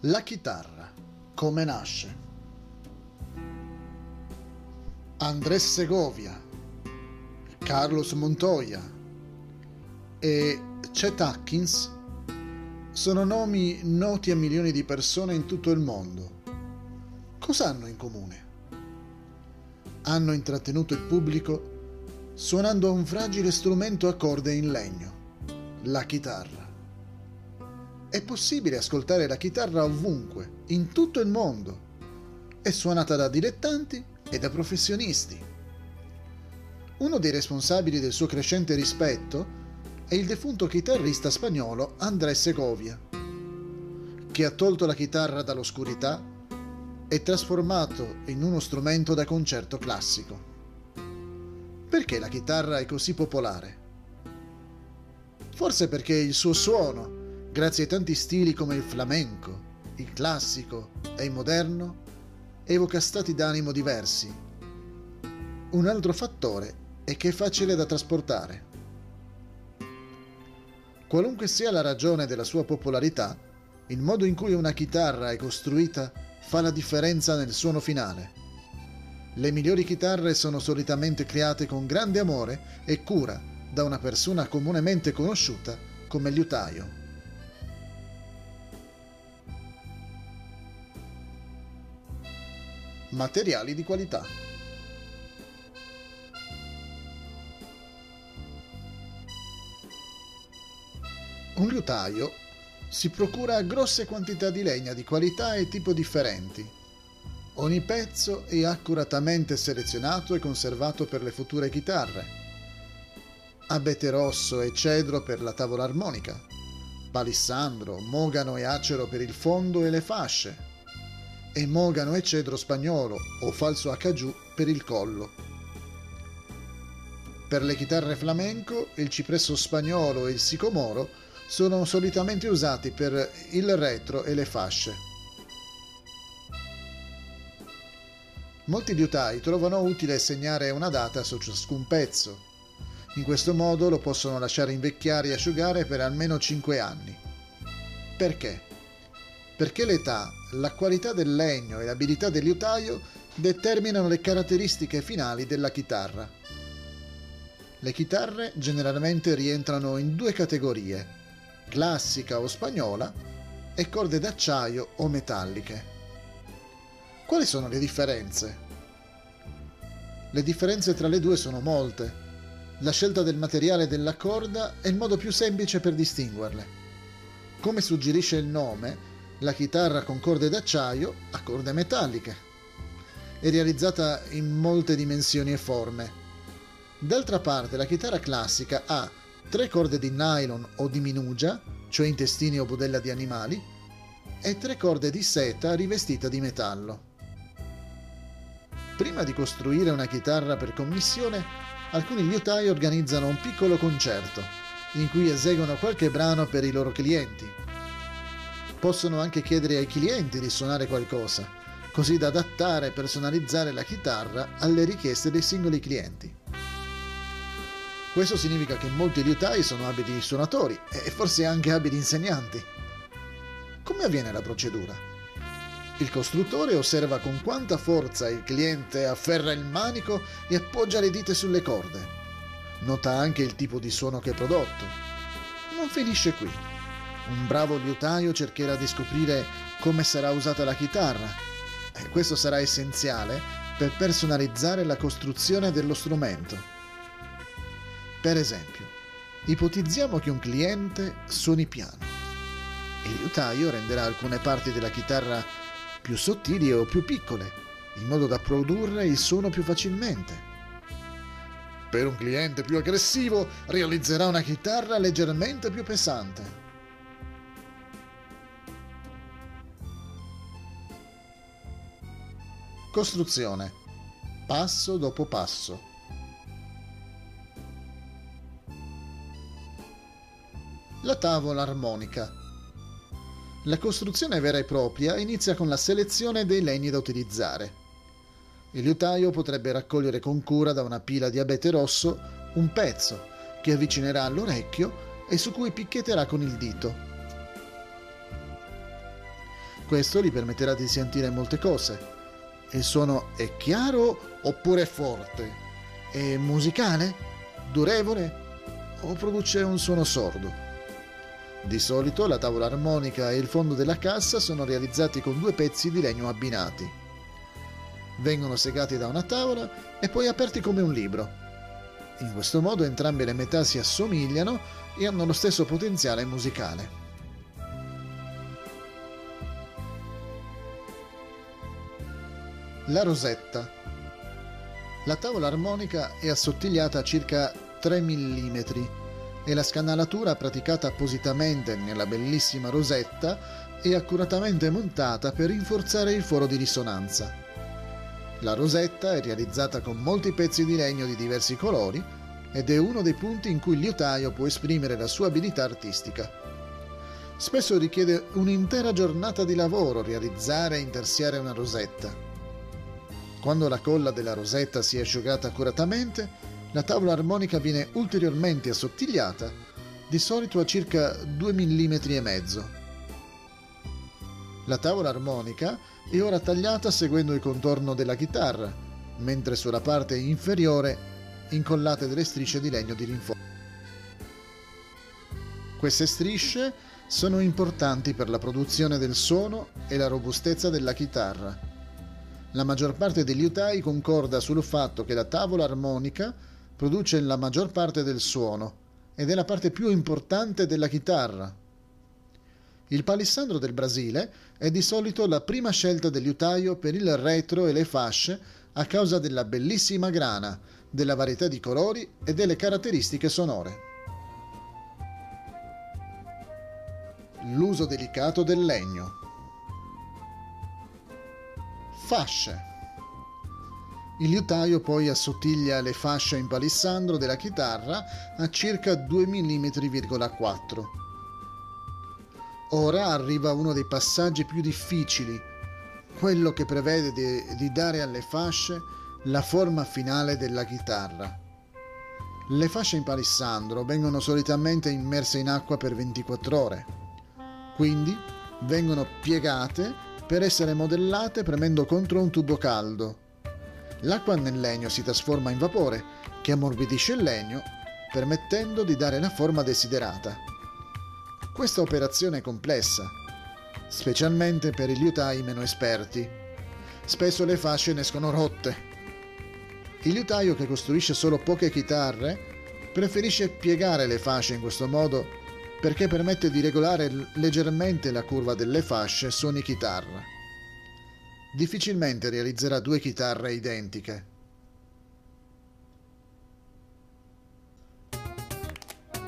La chitarra, come nasce? Andrés Segovia, Carlos Montoya e Chet Atkins sono nomi noti a milioni di persone in tutto il mondo. Cosa hanno in comune? Hanno intrattenuto il pubblico suonando un fragile strumento a corde in legno, la chitarra. È possibile ascoltare la chitarra ovunque, in tutto il mondo. È suonata da dilettanti e da professionisti. Uno dei responsabili del suo crescente rispetto è il defunto chitarrista spagnolo Andrés Segovia, che ha tolto la chitarra dall'oscurità e trasformato in uno strumento da concerto classico. Perché la chitarra è così popolare? Forse perché il suo suono grazie ai tanti stili come il flamenco, il classico e il moderno, evoca stati d'animo diversi. Un altro fattore è che è facile da trasportare. Qualunque sia la ragione della sua popolarità, il modo in cui una chitarra è costruita fa la differenza nel suono finale. Le migliori chitarre sono solitamente create con grande amore e cura da una persona comunemente conosciuta come liutaio. Materiali di qualità. Un liutaio si procura grosse quantità di legna di qualità e tipo differenti. Ogni pezzo è accuratamente selezionato e conservato per le future chitarre. Abete rosso e cedro per la tavola armonica, palissandro, mogano e acero per il fondo e le fasce, e mogano e cedro spagnolo o falso acajou per il collo. Per le chitarre flamenco il cipresso spagnolo e il sicomoro sono solitamente usati per il retro e le fasce. Molti liutai trovano utile segnare una data su ciascun pezzo. In questo modo lo possono lasciare invecchiare e asciugare per almeno 5 anni. Perché? Perché l'età la qualità del legno e l'abilità del liutaio determinano le caratteristiche finali della chitarra. Le chitarre generalmente rientrano in due categorie, classica o spagnola e corde d'acciaio o metalliche. Quali sono le differenze? Le differenze tra le due sono molte. La scelta del materiale della corda è il modo più semplice per distinguerle. Come suggerisce il nome, la chitarra con corde d'acciaio ha corde metalliche. È realizzata in molte dimensioni e forme. D'altra parte la chitarra classica ha tre corde di nylon o di minugia, cioè intestini o budella di animali, e tre corde di seta rivestita di metallo. Prima di costruire una chitarra per commissione, alcuni liutai organizzano un piccolo concerto in cui eseguono qualche brano per i loro clienti possono anche chiedere ai clienti di suonare qualcosa, così da adattare e personalizzare la chitarra alle richieste dei singoli clienti. Questo significa che molti liutai sono abili suonatori e forse anche abili insegnanti. Come avviene la procedura? Il costruttore osserva con quanta forza il cliente afferra il manico e appoggia le dita sulle corde. Nota anche il tipo di suono che è prodotto. Non finisce qui un bravo liutaio cercherà di scoprire come sarà usata la chitarra. E questo sarà essenziale per personalizzare la costruzione dello strumento. Per esempio, ipotizziamo che un cliente suoni piano. Il liutaio renderà alcune parti della chitarra più sottili o più piccole, in modo da produrre il suono più facilmente. Per un cliente più aggressivo realizzerà una chitarra leggermente più pesante. Costruzione. Passo dopo passo. La tavola armonica. La costruzione vera e propria inizia con la selezione dei legni da utilizzare. Il liutaio potrebbe raccogliere con cura da una pila di abete rosso un pezzo che avvicinerà all'orecchio e su cui picchetterà con il dito. Questo gli permetterà di sentire molte cose. Il suono è chiaro oppure forte? È musicale? Durevole? O produce un suono sordo? Di solito la tavola armonica e il fondo della cassa sono realizzati con due pezzi di legno abbinati. Vengono segati da una tavola e poi aperti come un libro. In questo modo entrambe le metà si assomigliano e hanno lo stesso potenziale musicale. La rosetta. La tavola armonica è assottigliata a circa 3 mm e la scanalatura praticata appositamente nella bellissima rosetta è accuratamente montata per rinforzare il foro di risonanza. La rosetta è realizzata con molti pezzi di legno di diversi colori ed è uno dei punti in cui il liutaio può esprimere la sua abilità artistica. Spesso richiede un'intera giornata di lavoro realizzare e intarsiare una rosetta quando la colla della rosetta si è asciugata accuratamente, la tavola armonica viene ulteriormente assottigliata, di solito a circa 2 mm e mezzo. La tavola armonica è ora tagliata seguendo il contorno della chitarra, mentre sulla parte inferiore incollate delle strisce di legno di rinforzo. Queste strisce sono importanti per la produzione del suono e la robustezza della chitarra la maggior parte degli utai concorda sul fatto che la tavola armonica produce la maggior parte del suono ed è la parte più importante della chitarra. Il palissandro del Brasile è di solito la prima scelta dell'utaio per il retro e le fasce a causa della bellissima grana, della varietà di colori e delle caratteristiche sonore. L'uso delicato del legno fasce. Il liutaio poi assottiglia le fasce in palissandro della chitarra a circa 2 mm,4. Ora arriva uno dei passaggi più difficili, quello che prevede di, di dare alle fasce la forma finale della chitarra. Le fasce in palissandro vengono solitamente immerse in acqua per 24 ore, quindi vengono piegate per essere modellate premendo contro un tubo caldo. L'acqua nel legno si trasforma in vapore che ammorbidisce il legno permettendo di dare la forma desiderata. Questa operazione è complessa, specialmente per i liutai meno esperti. Spesso le fasce ne escono rotte. Il liutaio che costruisce solo poche chitarre preferisce piegare le fasce in questo modo perché permette di regolare leggermente la curva delle fasce su ogni chitarra. Difficilmente realizzerà due chitarre identiche.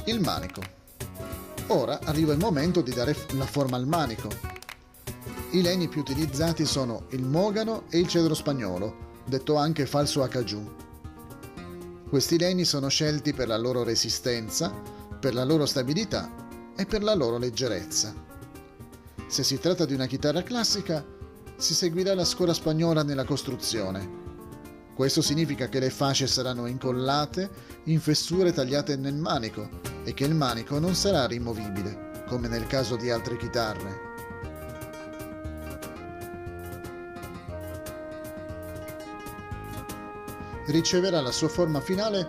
Il manico. Ora arriva il momento di dare la forma al manico. I legni più utilizzati sono il mogano e il cedro spagnolo, detto anche falso acajou. Questi legni sono scelti per la loro resistenza, per la loro stabilità e per la loro leggerezza. Se si tratta di una chitarra classica, si seguirà la scuola spagnola nella costruzione. Questo significa che le fasce saranno incollate in fessure tagliate nel manico e che il manico non sarà rimovibile, come nel caso di altre chitarre. Riceverà la sua forma finale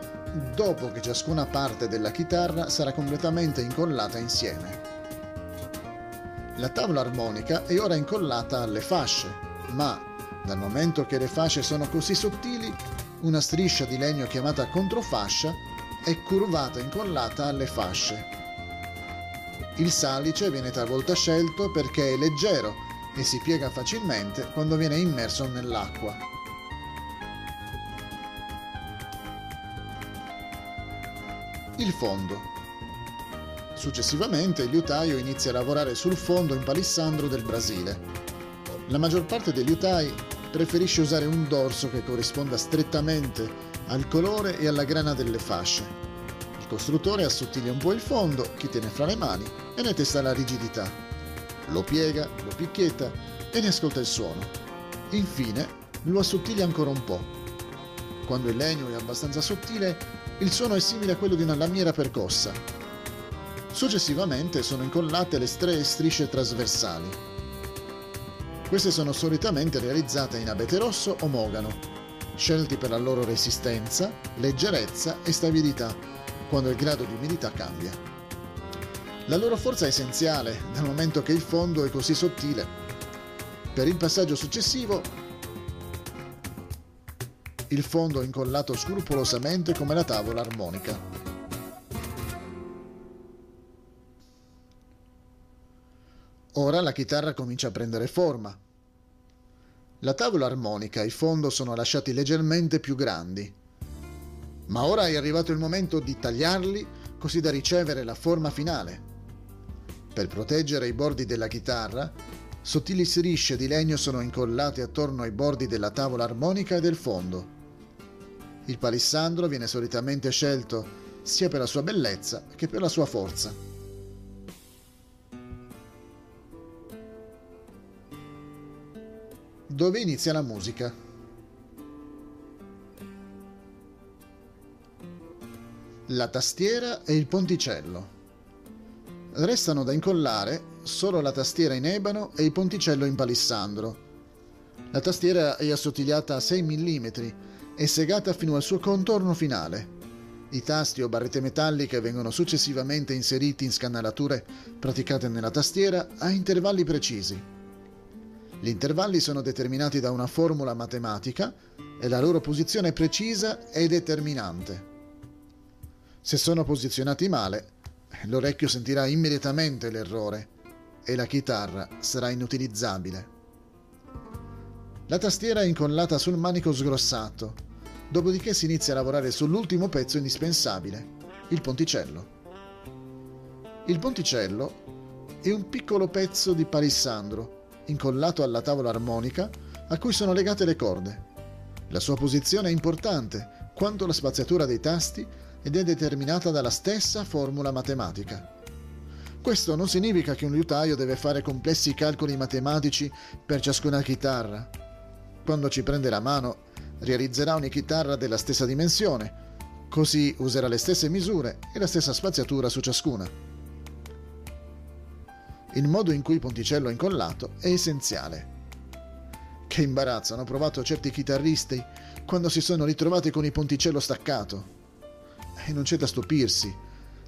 dopo che ciascuna parte della chitarra sarà completamente incollata insieme. La tavola armonica è ora incollata alle fasce, ma dal momento che le fasce sono così sottili, una striscia di legno chiamata controfascia è curvata e incollata alle fasce. Il salice viene talvolta scelto perché è leggero e si piega facilmente quando viene immerso nell'acqua. Il fondo. Successivamente il liutaio inizia a lavorare sul fondo in palissandro del Brasile. La maggior parte degli liutai preferisce usare un dorso che corrisponda strettamente al colore e alla grana delle fasce. Il costruttore assottiglia un po' il fondo, chi tiene fra le mani e ne testa la rigidità. Lo piega, lo picchietta e ne ascolta il suono. Infine lo assottiglia ancora un po'. Quando il legno è abbastanza sottile, il suono è simile a quello di una lamiera percossa. Successivamente sono incollate le tre strisce trasversali. Queste sono solitamente realizzate in abete rosso o mogano, scelti per la loro resistenza, leggerezza e stabilità, quando il grado di umidità cambia. La loro forza è essenziale, dal momento che il fondo è così sottile. Per il passaggio successivo, il fondo incollato scrupolosamente come la tavola armonica. Ora la chitarra comincia a prendere forma. La tavola armonica e il fondo sono lasciati leggermente più grandi. Ma ora è arrivato il momento di tagliarli così da ricevere la forma finale. Per proteggere i bordi della chitarra, sottili strisce di legno sono incollate attorno ai bordi della tavola armonica e del fondo. Il palissandro viene solitamente scelto sia per la sua bellezza che per la sua forza. dove inizia la musica. La tastiera e il ponticello. Restano da incollare solo la tastiera in ebano e il ponticello in palissandro. La tastiera è assottigliata a 6 mm e segata fino al suo contorno finale. I tasti o barrette metalliche vengono successivamente inseriti in scannalature praticate nella tastiera a intervalli precisi. Gli intervalli sono determinati da una formula matematica e la loro posizione precisa è determinante. Se sono posizionati male, l'orecchio sentirà immediatamente l'errore e la chitarra sarà inutilizzabile. La tastiera è incollata sul manico sgrossato, dopodiché si inizia a lavorare sull'ultimo pezzo indispensabile, il ponticello. Il ponticello è un piccolo pezzo di palissandro incollato alla tavola armonica a cui sono legate le corde. La sua posizione è importante quanto la spaziatura dei tasti ed è determinata dalla stessa formula matematica. Questo non significa che un liutaio deve fare complessi calcoli matematici per ciascuna chitarra. Quando ci prende la mano, realizzerà una chitarra della stessa dimensione, così userà le stesse misure e la stessa spaziatura su ciascuna. Il modo in cui il ponticello è incollato è essenziale. Che imbarazzo hanno provato certi chitarristi quando si sono ritrovati con il ponticello staccato. E non c'è da stupirsi,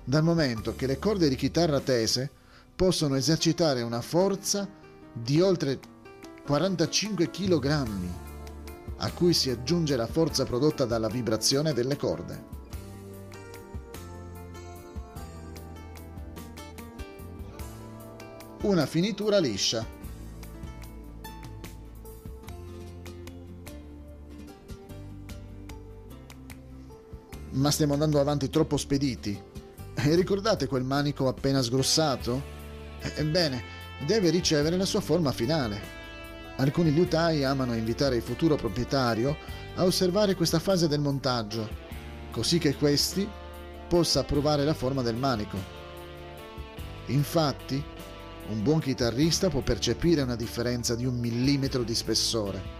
dal momento che le corde di chitarra tese possono esercitare una forza di oltre 45 kg, a cui si aggiunge la forza prodotta dalla vibrazione delle corde. una finitura liscia. Ma stiamo andando avanti troppo spediti. E ricordate quel manico appena sgrossato? Ebbene, deve ricevere la sua forma finale. Alcuni liutai amano invitare il futuro proprietario a osservare questa fase del montaggio, così che questi possa approvare la forma del manico. Infatti, un buon chitarrista può percepire una differenza di un millimetro di spessore.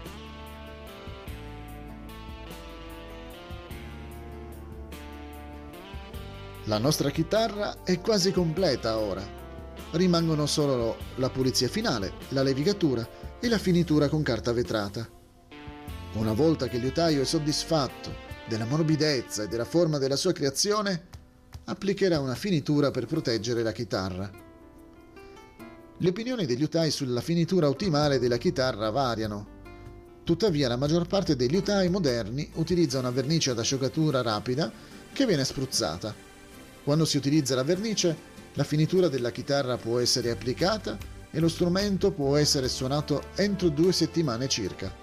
La nostra chitarra è quasi completa ora. Rimangono solo la pulizia finale, la levigatura e la finitura con carta vetrata. Una volta che il liutaio è soddisfatto della morbidezza e della forma della sua creazione, applicherà una finitura per proteggere la chitarra. Le opinioni degli utai sulla finitura ottimale della chitarra variano. Tuttavia la maggior parte degli utai moderni utilizza una vernice ad asciugatura rapida che viene spruzzata. Quando si utilizza la vernice, la finitura della chitarra può essere applicata e lo strumento può essere suonato entro due settimane circa.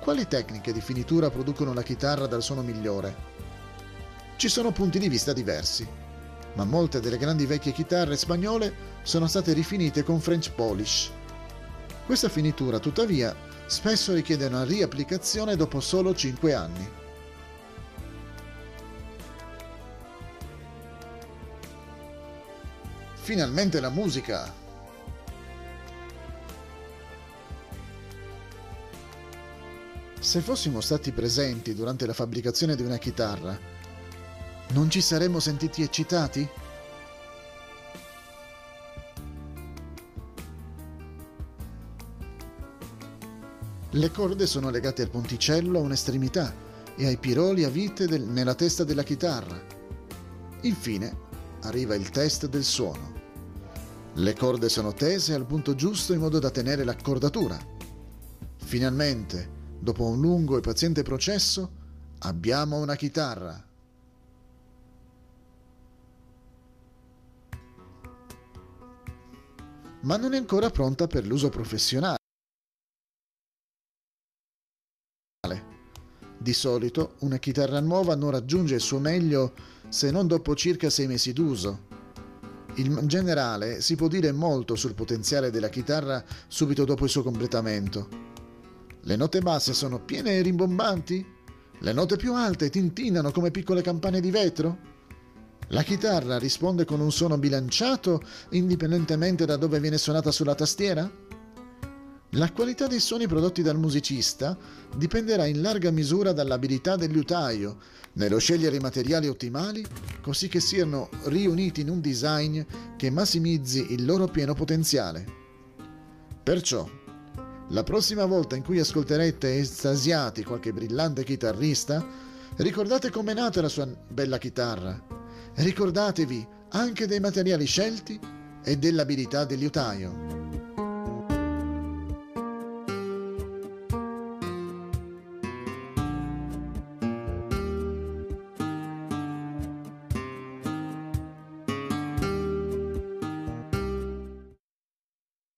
Quali tecniche di finitura producono la chitarra dal suono migliore? Ci sono punti di vista diversi ma molte delle grandi vecchie chitarre spagnole sono state rifinite con French polish. Questa finitura, tuttavia, spesso richiede una riapplicazione dopo solo 5 anni. Finalmente la musica! Se fossimo stati presenti durante la fabbricazione di una chitarra, non ci saremmo sentiti eccitati? Le corde sono legate al ponticello a un'estremità e ai piroli a vite del, nella testa della chitarra. Infine arriva il test del suono. Le corde sono tese al punto giusto in modo da tenere l'accordatura. Finalmente, dopo un lungo e paziente processo, abbiamo una chitarra. Ma non è ancora pronta per l'uso professionale. Di solito una chitarra nuova non raggiunge il suo meglio se non dopo circa sei mesi d'uso. In generale si può dire molto sul potenziale della chitarra subito dopo il suo completamento. Le note basse sono piene e rimbombanti? Le note più alte tintinnano come piccole campane di vetro? La chitarra risponde con un suono bilanciato indipendentemente da dove viene suonata sulla tastiera? La qualità dei suoni prodotti dal musicista dipenderà in larga misura dall'abilità del liutaio nello scegliere i materiali ottimali così che siano riuniti in un design che massimizzi il loro pieno potenziale. Perciò, la prossima volta in cui ascolterete estasiati qualche brillante chitarrista, ricordate com'è nata la sua bella chitarra. Ricordatevi anche dei materiali scelti e dell'abilità del liutaio.